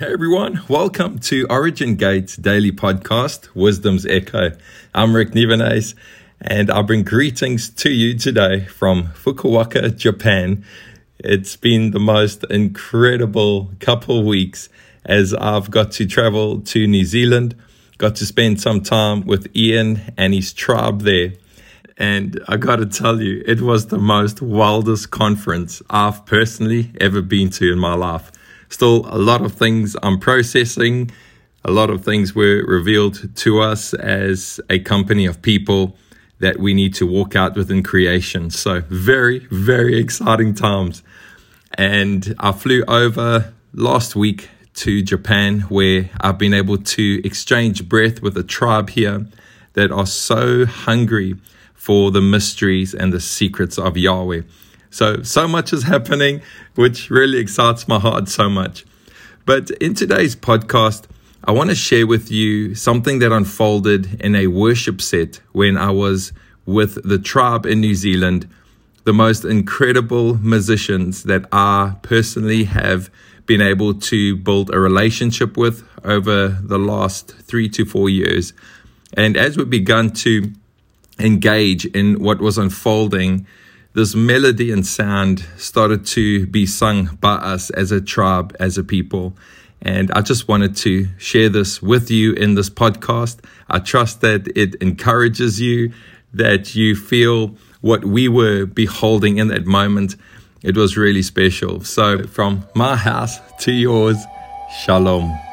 Hey everyone, welcome to Origin Gate's daily podcast, Wisdom's Echo. I'm Rick Nivenes, and I bring greetings to you today from Fukuoka, Japan. It's been the most incredible couple weeks as I've got to travel to New Zealand, got to spend some time with Ian and his tribe there. And I got to tell you, it was the most wildest conference I've personally ever been to in my life still a lot of things I'm processing. A lot of things were revealed to us as a company of people that we need to walk out within creation. So, very, very exciting times. And I flew over last week to Japan where I've been able to exchange breath with a tribe here that are so hungry for the mysteries and the secrets of Yahweh. So, so much is happening, which really excites my heart so much. But in today's podcast, I want to share with you something that unfolded in a worship set when I was with the tribe in New Zealand, the most incredible musicians that I personally have been able to build a relationship with over the last three to four years. And as we begun to engage in what was unfolding, this melody and sound started to be sung by us as a tribe, as a people. And I just wanted to share this with you in this podcast. I trust that it encourages you, that you feel what we were beholding in that moment. It was really special. So, from my house to yours, shalom.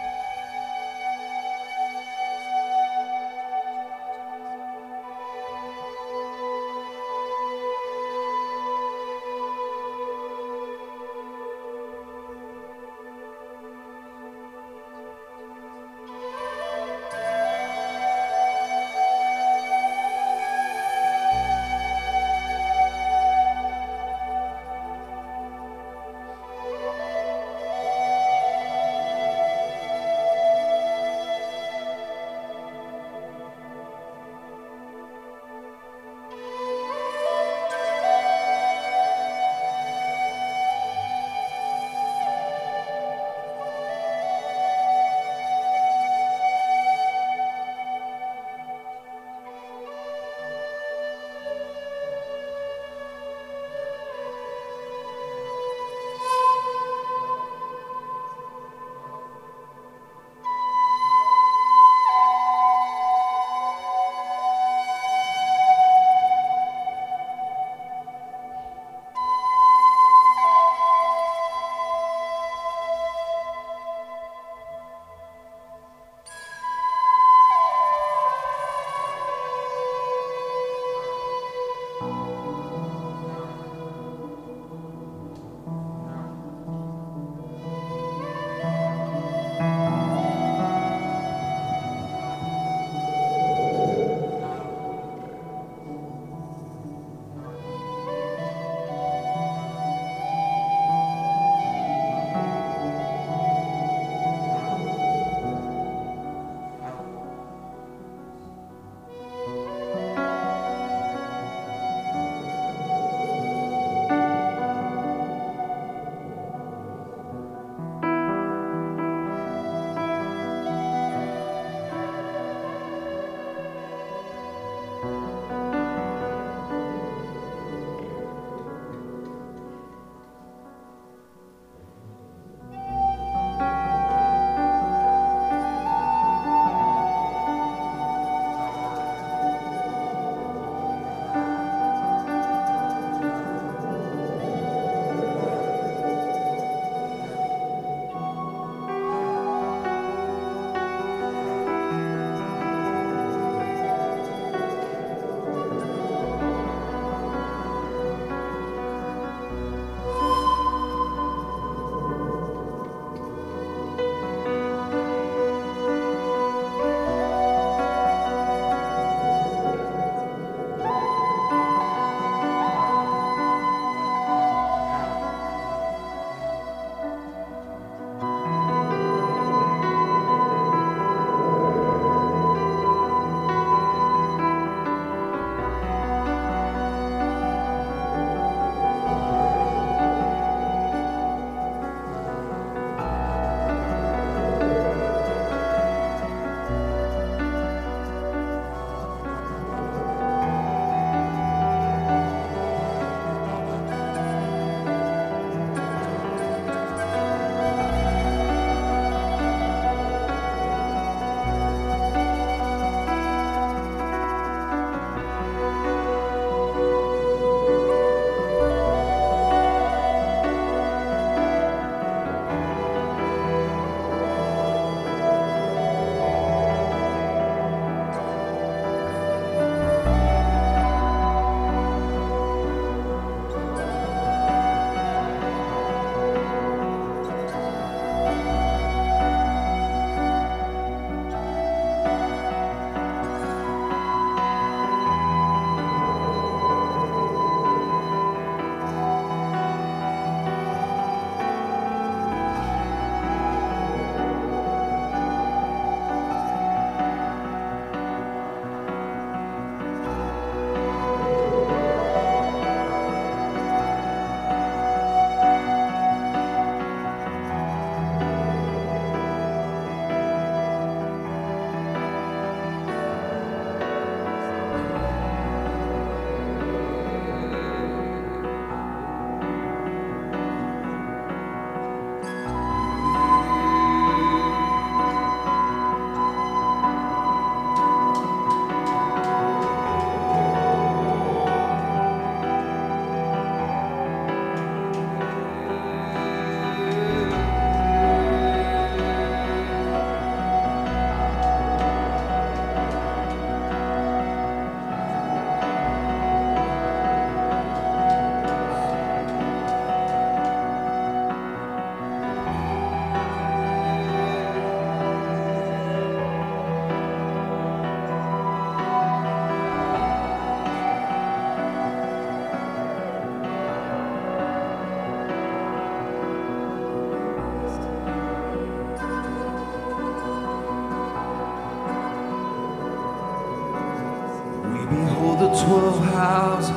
Twelve houses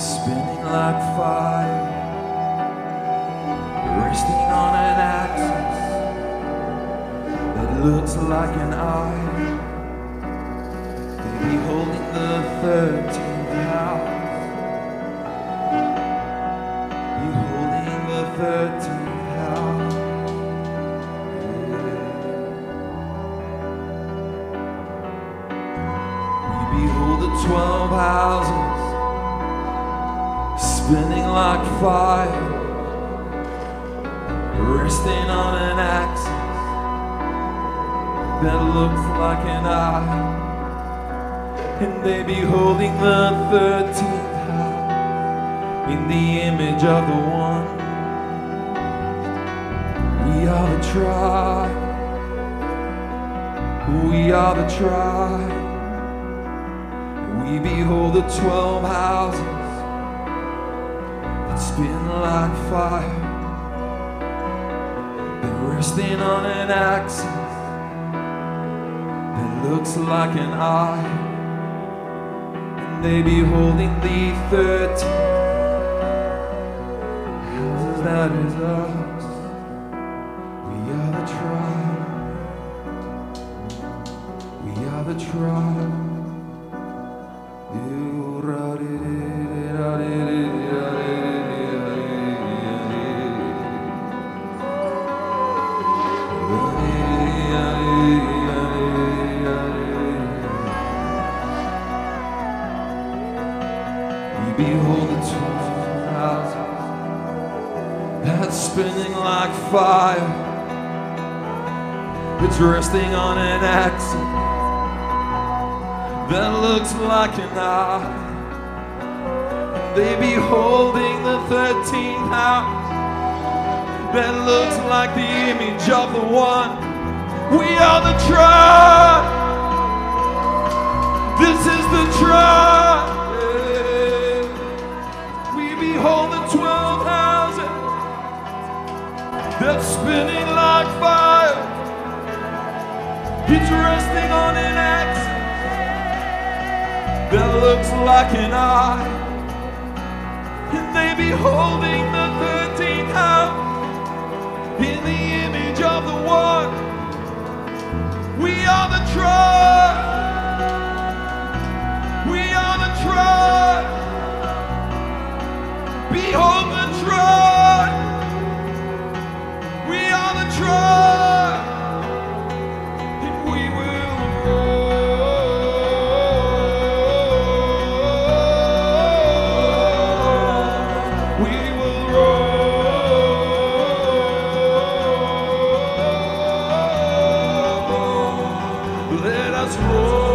spinning like fire, resting on an axis that looks like an eye. They beholding the thirteenth like fire, resting on an axis that looks like an eye, and they beholding the thirteenth house in the image of the one. We are the tribe. We are the tribe. We behold the twelve houses that spin like fire. They're resting on an axis that looks like an eye. And they beholding the thirteen houses that is us. We are the tribe. We are the tribe. Fire. It's resting on an axis that looks like an eye. They beholding the thirteenth house that looks like the image of the one. We are the tribe. This is the tribe. That's spinning like fire. It's resting on an axis that looks like an eye. And they beholding the thirteenth house in the image of the one. We are the tribe. scroll.